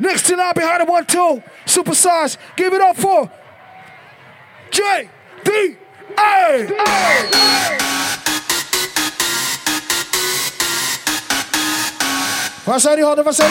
Next to nine behind the one two. Super size. Give it up for J D A. Waar zijn die handen? Waar zijn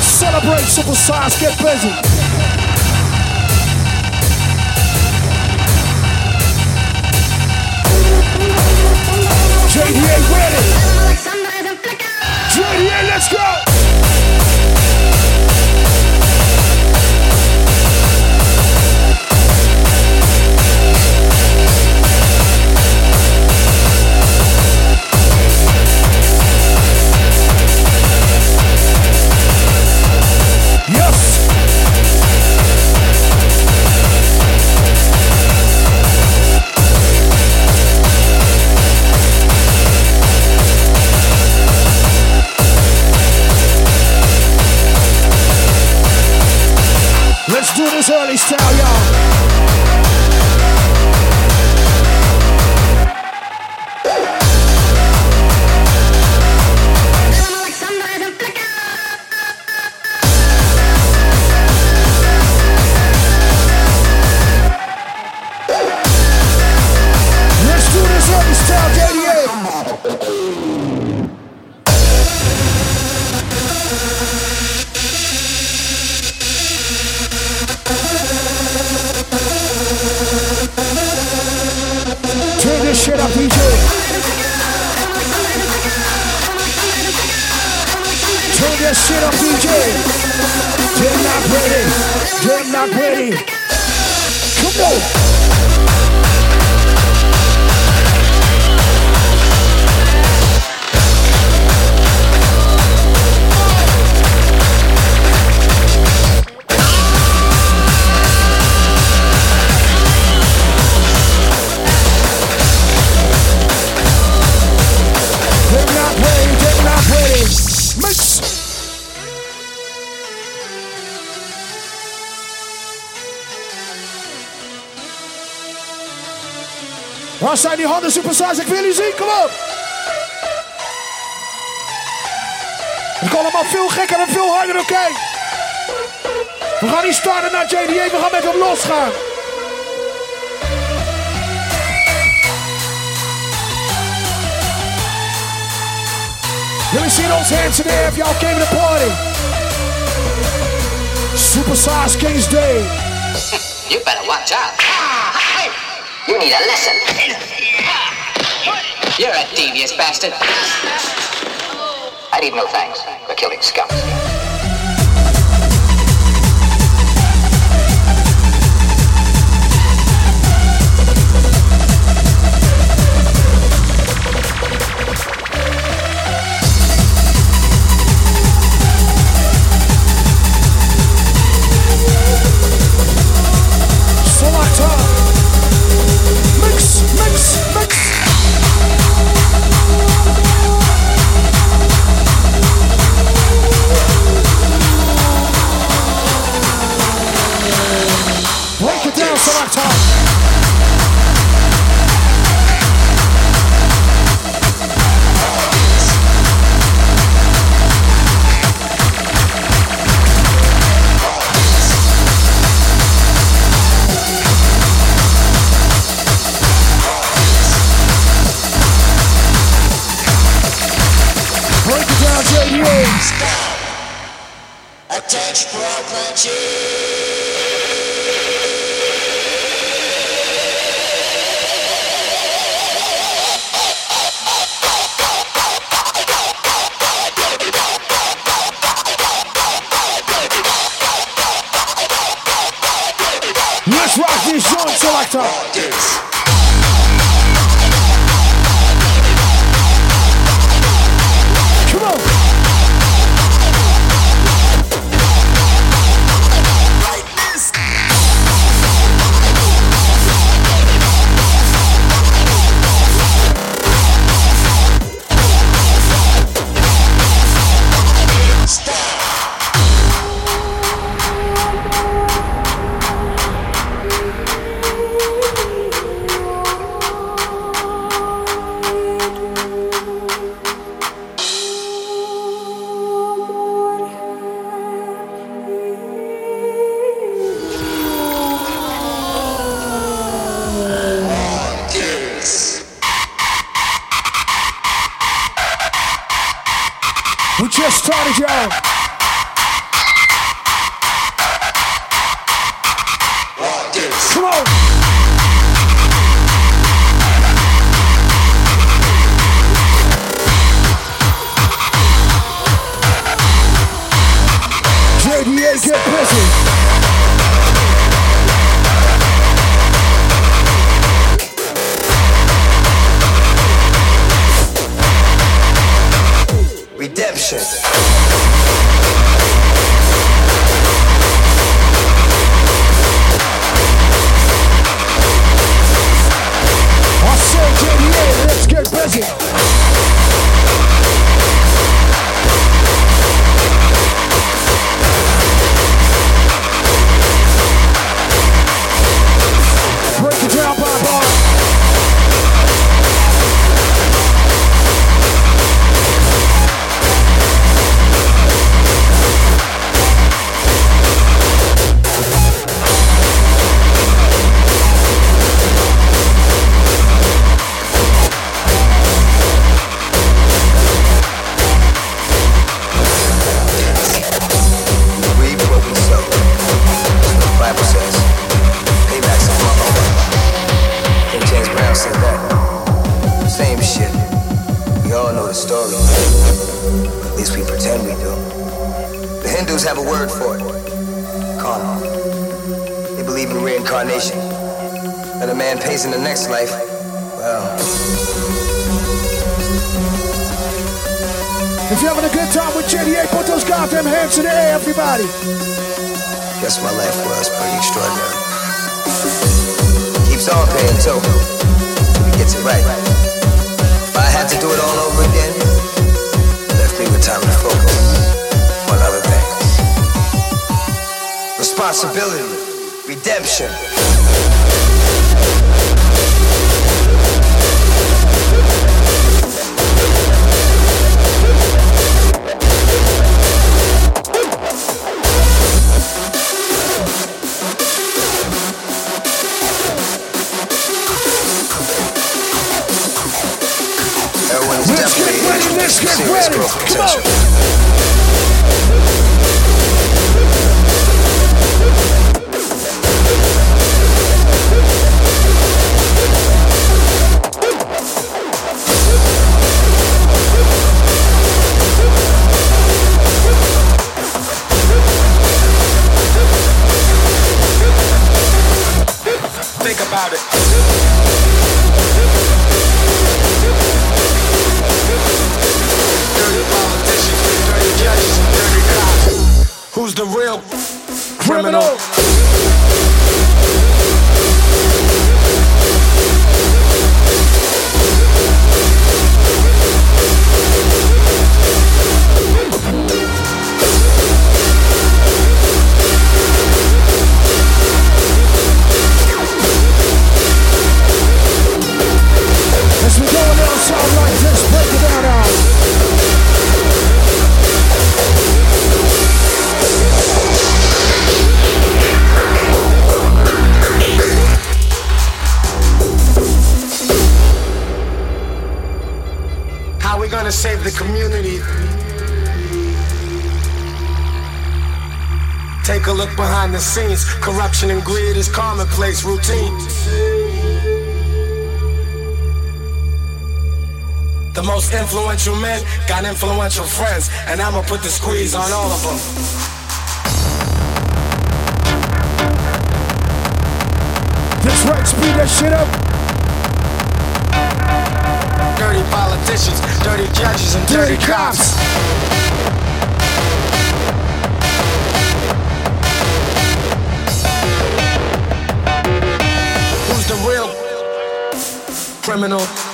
Let's celebrate, superstars. Get busy. JDA ready. JDA, let's go. Superstars? Ik wil jullie zien, kom op! Het kan allemaal veel gekker en veel harder, oké? We gaan niet starten naar JDA, we gaan met hem losgaan. Me see those hands in the air if y'all came to the party. Supersize Kings Day. You better watch out. You need a lesson. You're a devious bastard. I need no thanks for killing scum. do. He gets it right. If I had to do it all over again, left me with time to focus on other things. Responsibility, redemption. Let's get ready. Come on. Think about it. who's the real criminal. As we go down, the like this, break it down now. Save the community. Take a look behind the scenes. Corruption and greed is commonplace routine. The most influential men got influential friends, and I'ma put the squeeze on all of them. This right, speed that shit up. Politicians, dirty judges, and dirty, Dirty cops. cops. Who's the real criminal?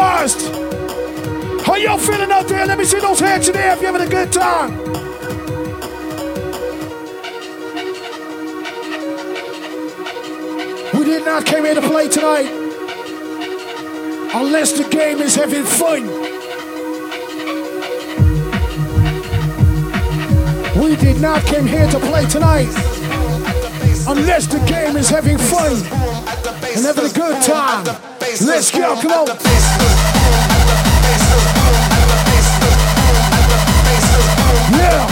Supersized. How y'all feeling out there? Let me see those hands in the air if you're having a good time. We did not came here to play tonight unless the game is having fun. We did not came here to play tonight unless the game is having fun and having a good time. Let's go, come on. Yeah.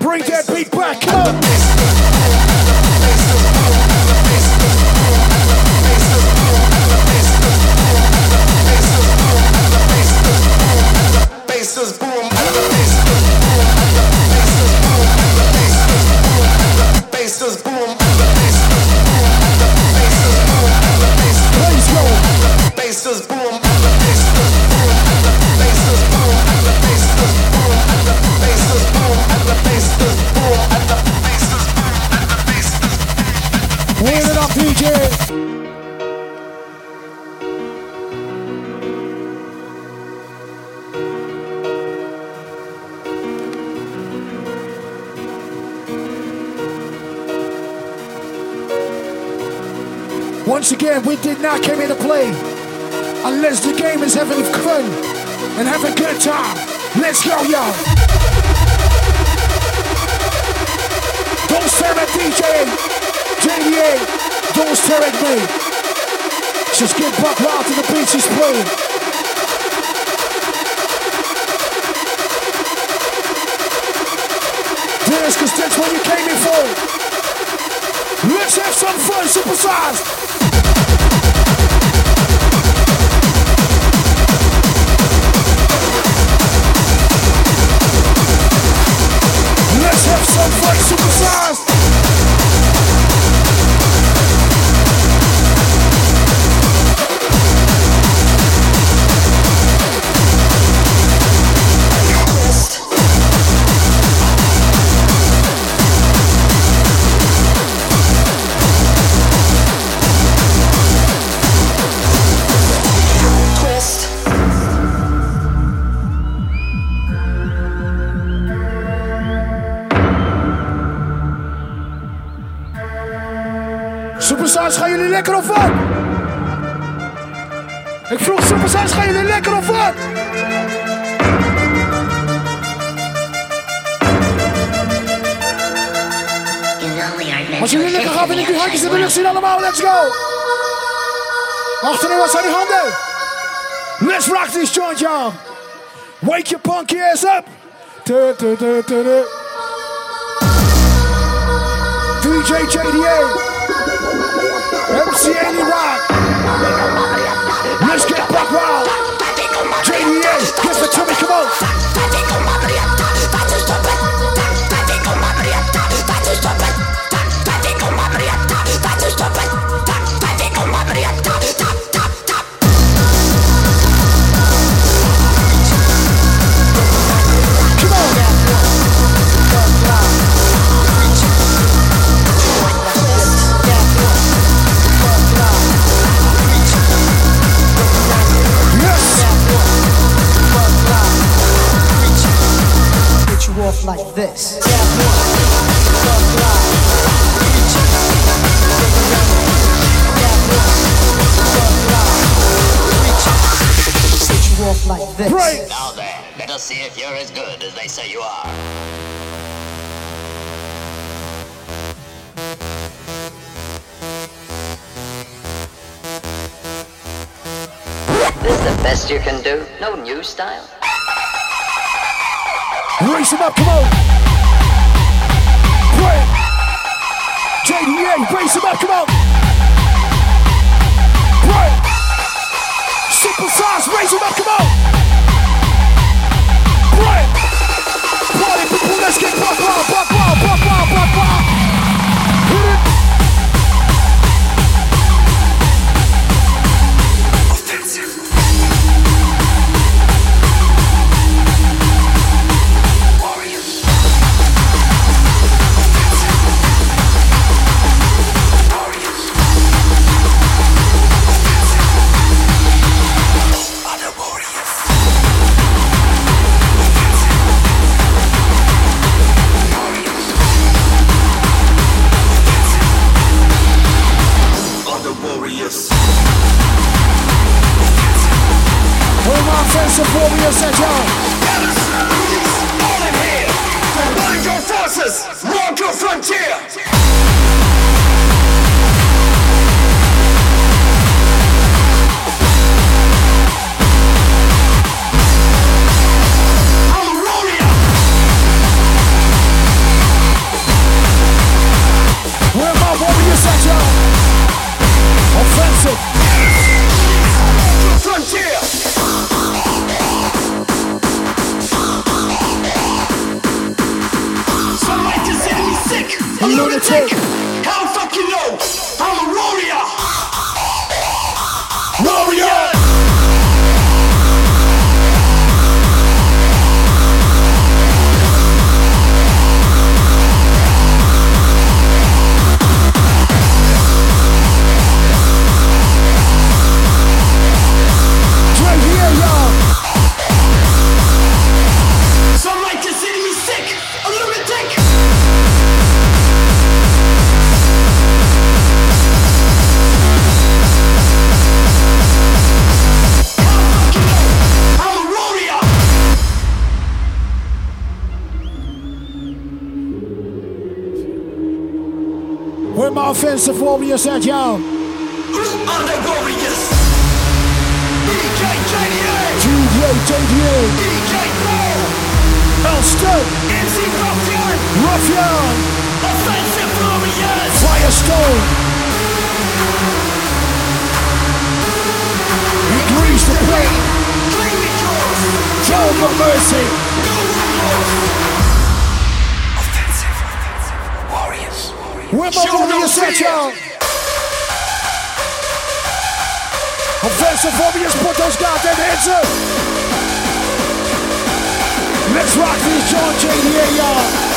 Bring that beat back, come on. Once again, we did not come here to play unless the game is having fun and have a good time. Let's go, y'all. Don't stare at DJ, JDA. Don't stare at me. Just get back wild to the beats he's playing. Cause that's what you came in for. Let's have some fun, supersized. Zien allemaal. Let's go! Achterin, wat zijn die handen? Let's rock this joint, y'all. Wake your punky ass up. DJ JDA. MC Andy Rock. Let's get back wild. Like this. Get like this. Break. Now then, let us see if you're as good as they say you are. This the best you can do? No new style? Him up, come on. Break. JDA, raise him up, come on. Break. Super size, raise him up, come on. Break. Party people, let's get buck wild, buck wild, buck wild, buck. Offensive 撒娇 Offensive warriors, put those goddamn hands up. Let's rock this John JDA, y'all.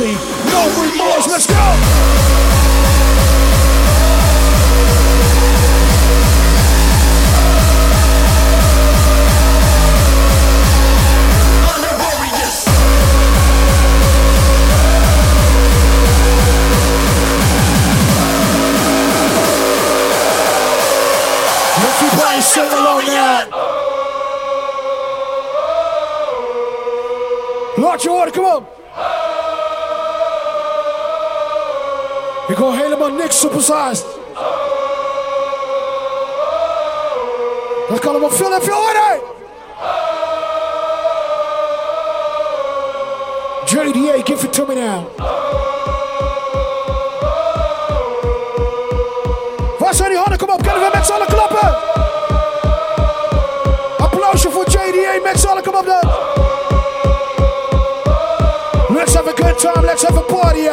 Mercy, no remorse. Let's go. Supersized. Dat kan allemaal veel en veel harder. JDA, give it to me now. Waar zijn die handen? Kom op, kunnen we met z'n allen klappen? Applausje voor JDA, met z'n allen, kom op dan. Let's have a good time, let's have a party,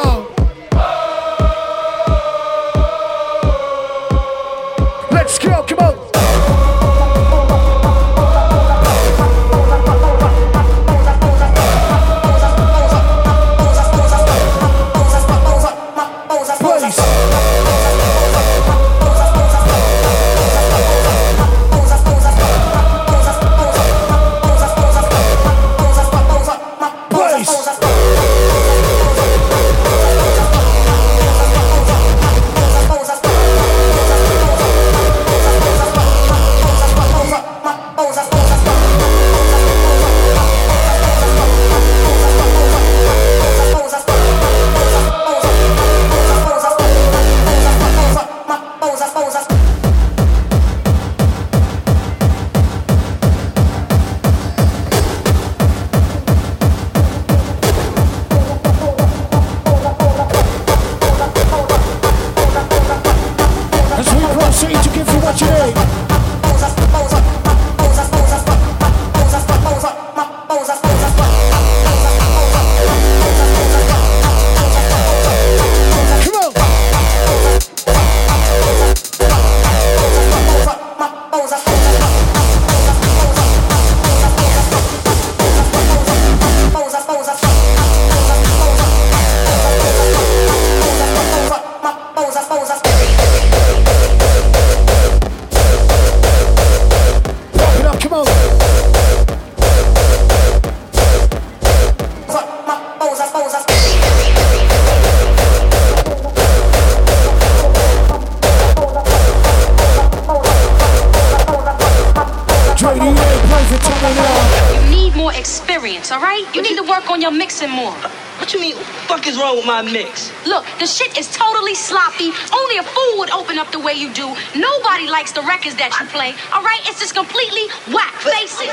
y'all. my mix. Look, the shit is totally sloppy. Only a fool would open up the way you do. Nobody likes the records that you play. All right, it's just completely whack. Face it.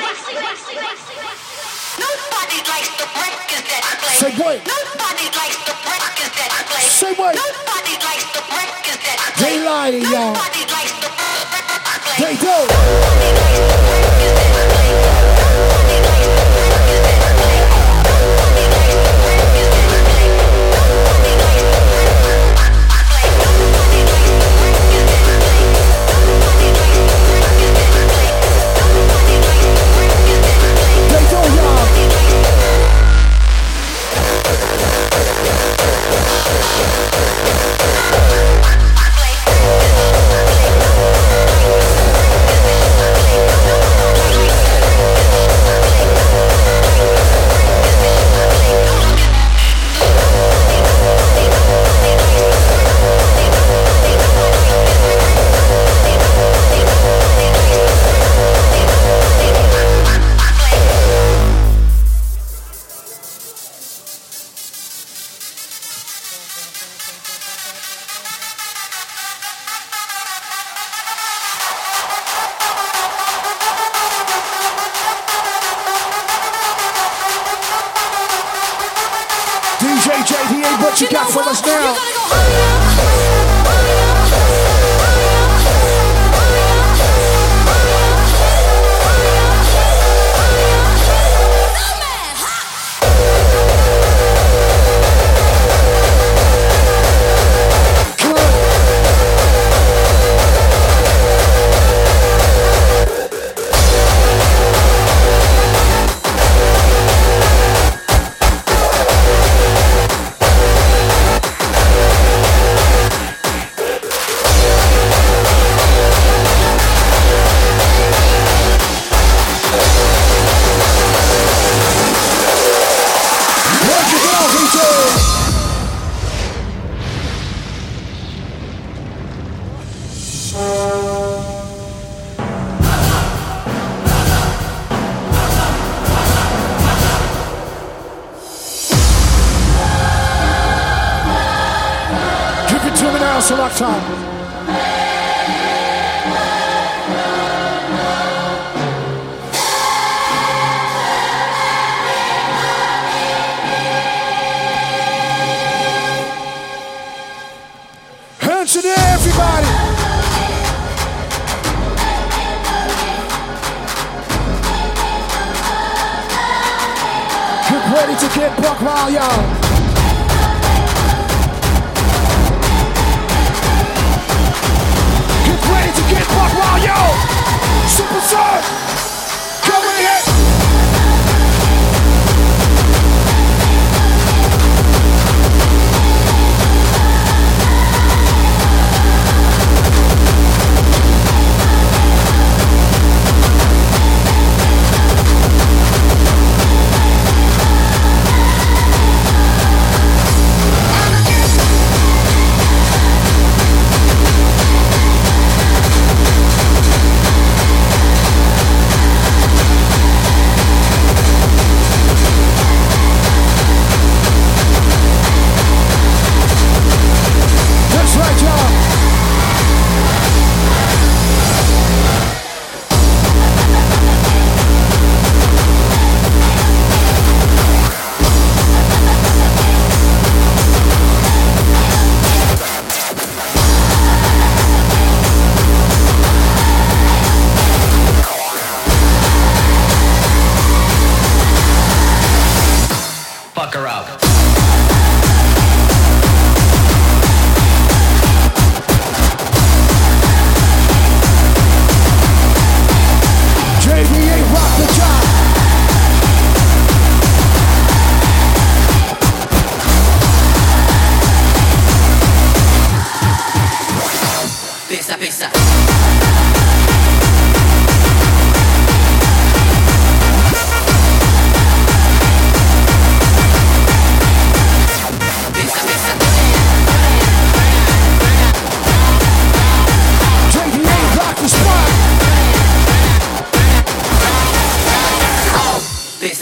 Nobody likes the records that you play. Say what? Nobody likes the records that you play. Say what? Nobody likes the records that you play. They lying, y'all. Nobody likes the records that They do. Nobody likes the records that you play. what you got for us now.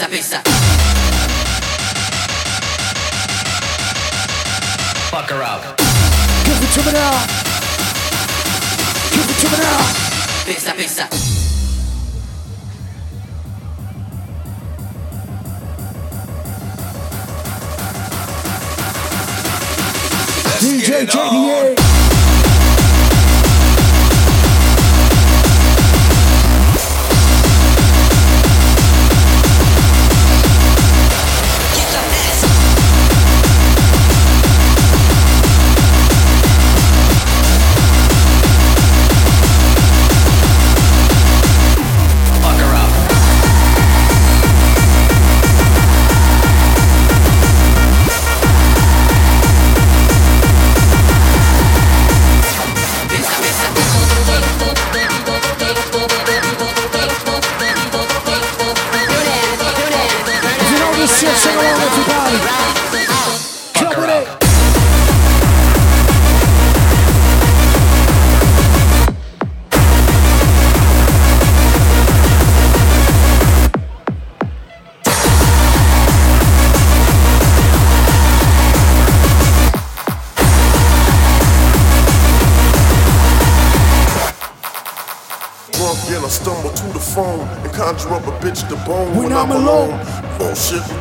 cabeza. Fuck her out. Give it to me now. Give it to me now. DJ JDA.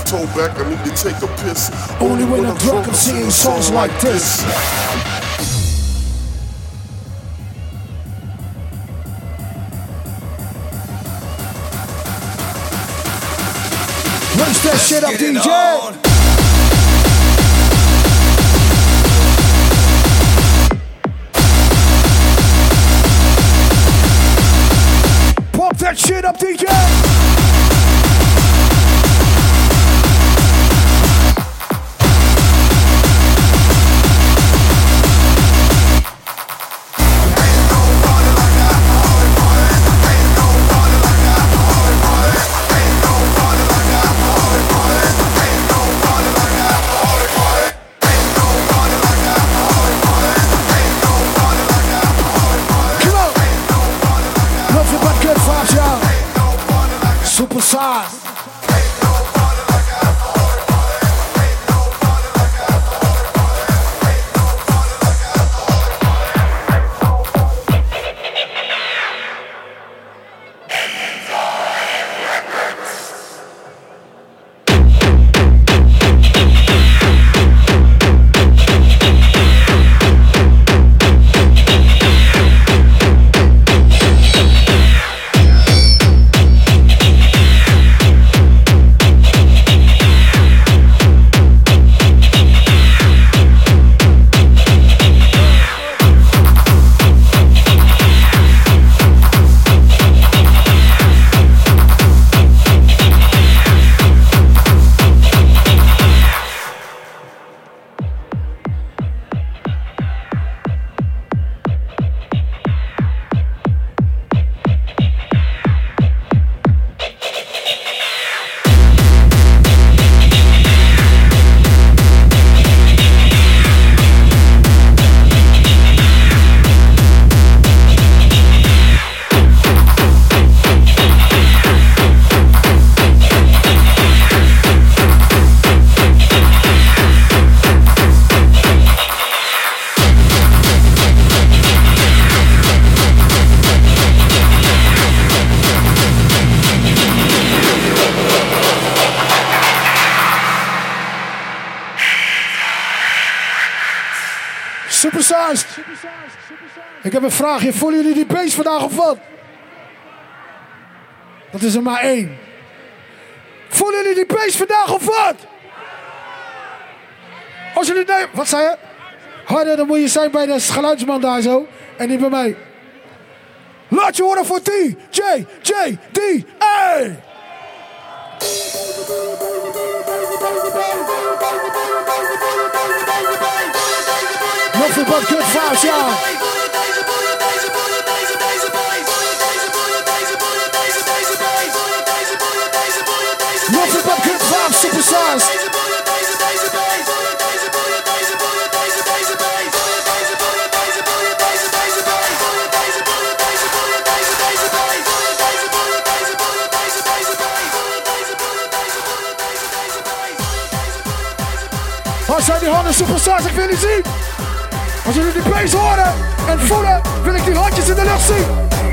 Shit, toe back, I need to take a piss. Only when I'm drunk, I'm singing songs like this. Raise that shit up, DJ. Pump that shit up, DJ. Heb een vraagje. Voelen jullie die beest vandaag of wat? Dat is er maar één. Voelen jullie die beest vandaag of wat? Als jullie nee, wat zei je? Harder, dan moet je zijn bij de geluidsman daar zo. En niet bij mij. Laat je horen voor T, J, J, D, A. Nothing but good vibes, y'all. Nothing but good vibes, superstars. Waar zijn die handen, superstars? Ik wil die zien. Als jullie die bass horen en voelen, wil ik die handjes in de lucht zien.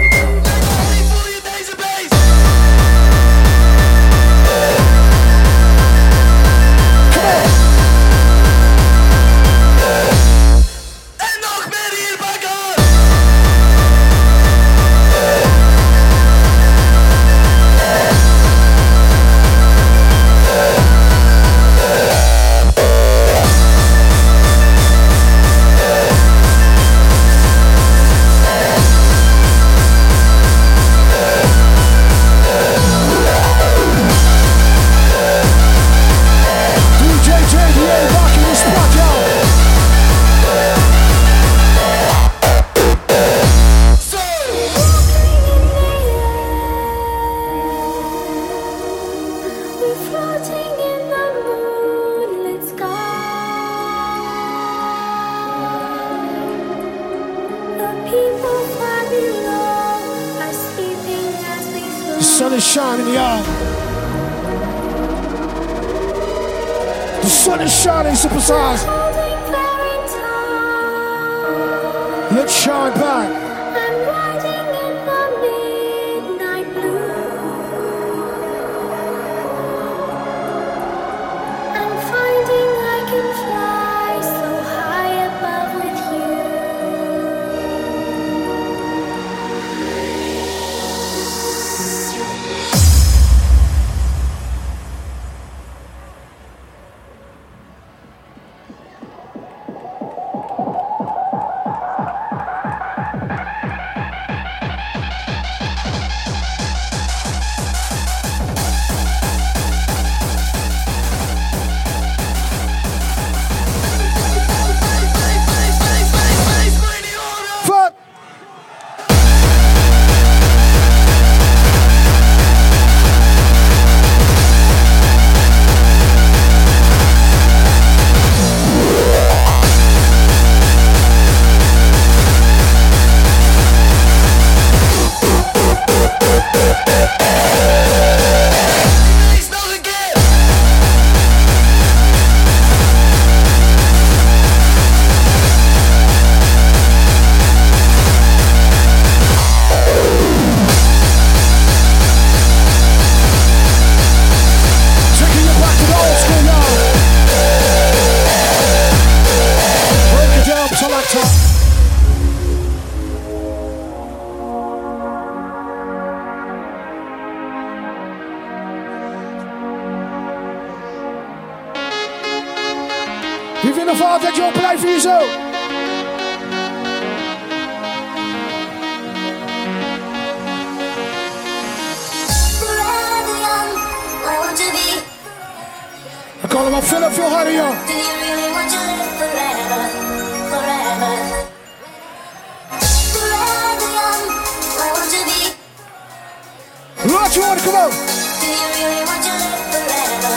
Horen, kom op. Do you really want to live? Forever.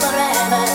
Forever.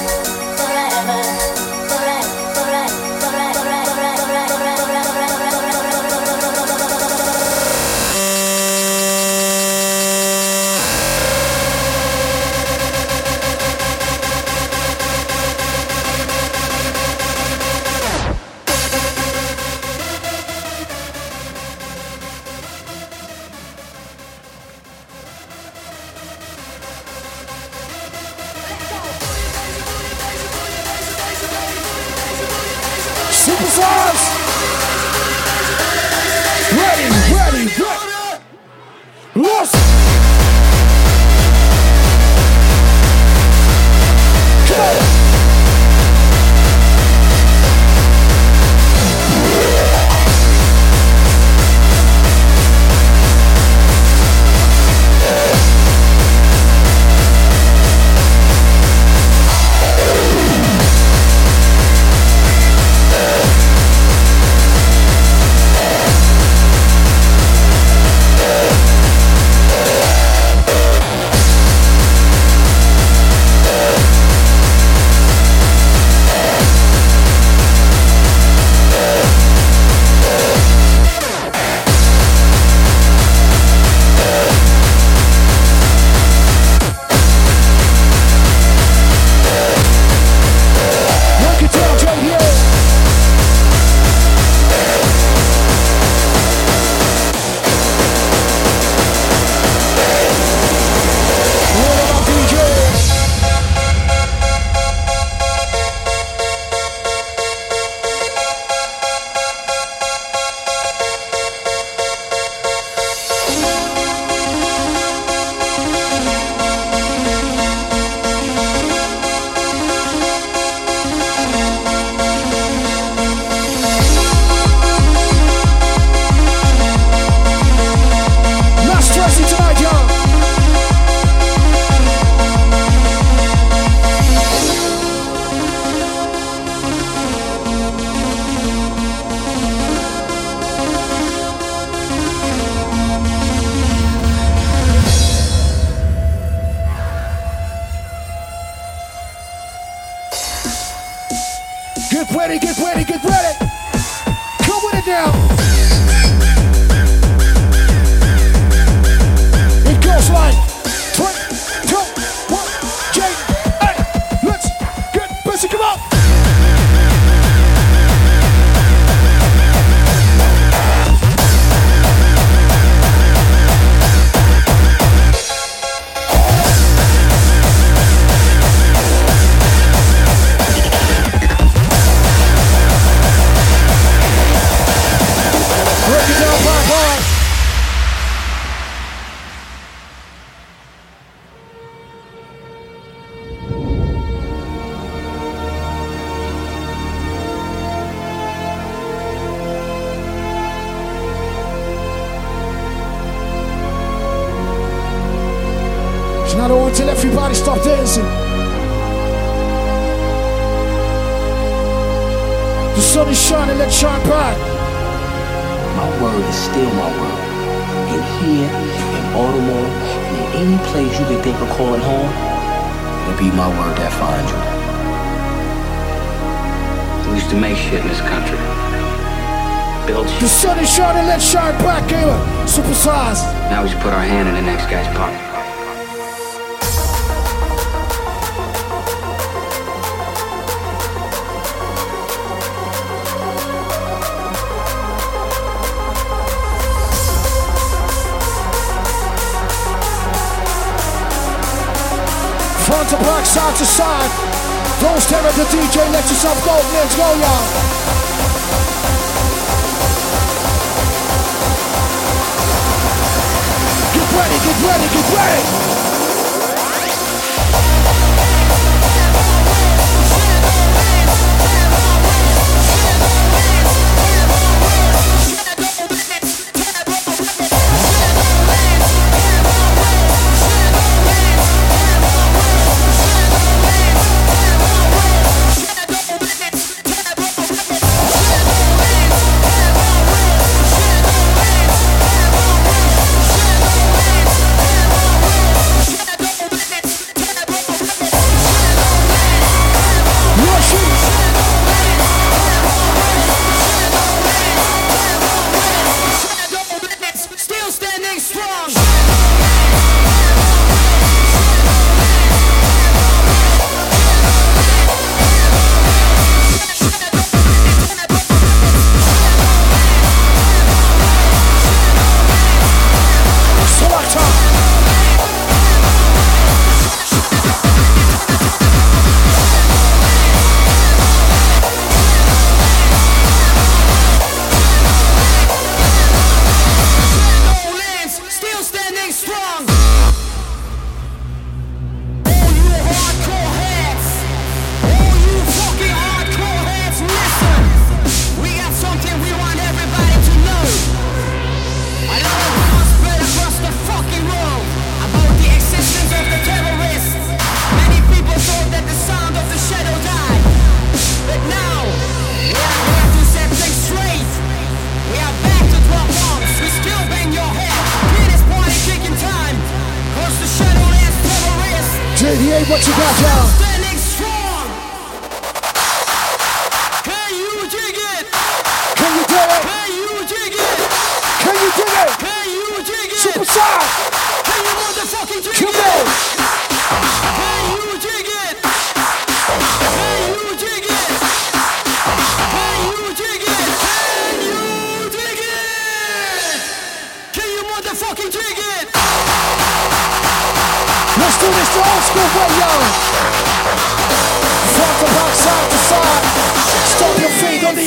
It's not over until everybody stop dancing. The sun is shining, let's shine bright. My word is still my word. And here, in Baltimore, and in any place you can think of calling home, it'll be my word that finds you. We used to make shit in this country. Build The shit. sun is shining, let's shine bright, Gamer. Supersize. Now we just put our hand in the next guy's pocket. Side to side. Don't stare at the DJ, let yourself go. Let's go, y'all. Get ready, get ready, get ready.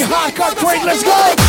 high, got great, let's go!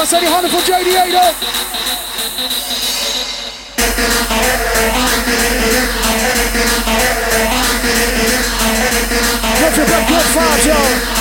That's Eddie Hunter for JD Ada. Get your back, good fire, y'all.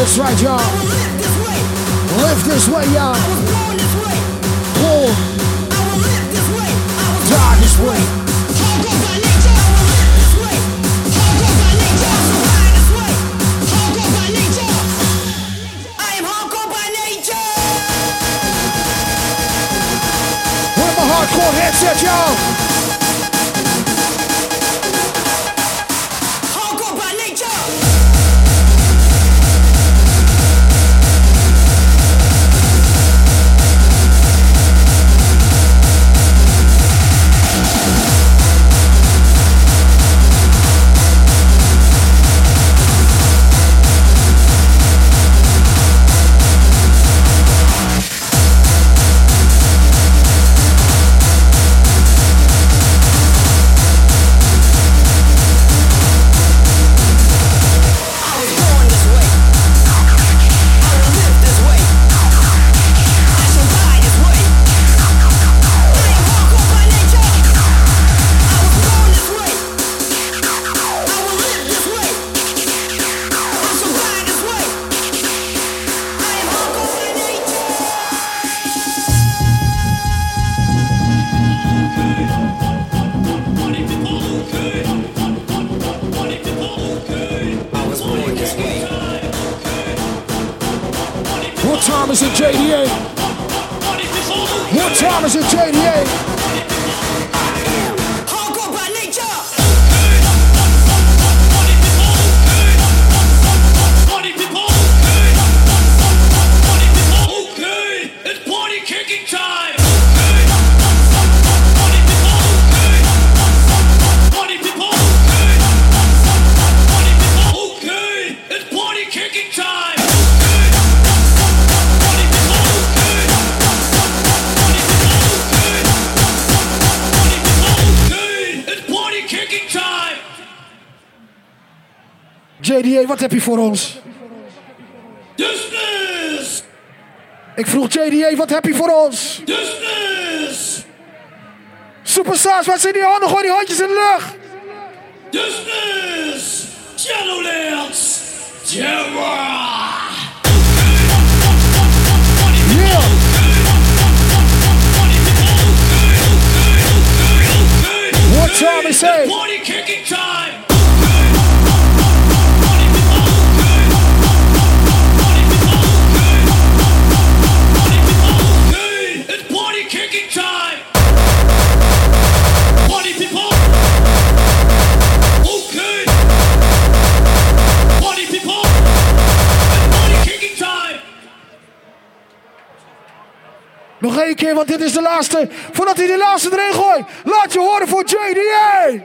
That's right, y'all. Live this way, y'all. Born. This way. Die this way. Hardcore headset, y'all? Wat heb je voor ons? Dismiss! Ik vroeg JDA, wat heb je voor ons? Dismiss! Superstars, wat zijn die handen? Gooi die handjes in de lucht. Dismiss! Shadowlands! Terror! Yeah. What time is it? Party kicking time! Nog één keer, want dit is de laatste. Voordat hij de laatste erin gooit. Laat je horen voor JDA.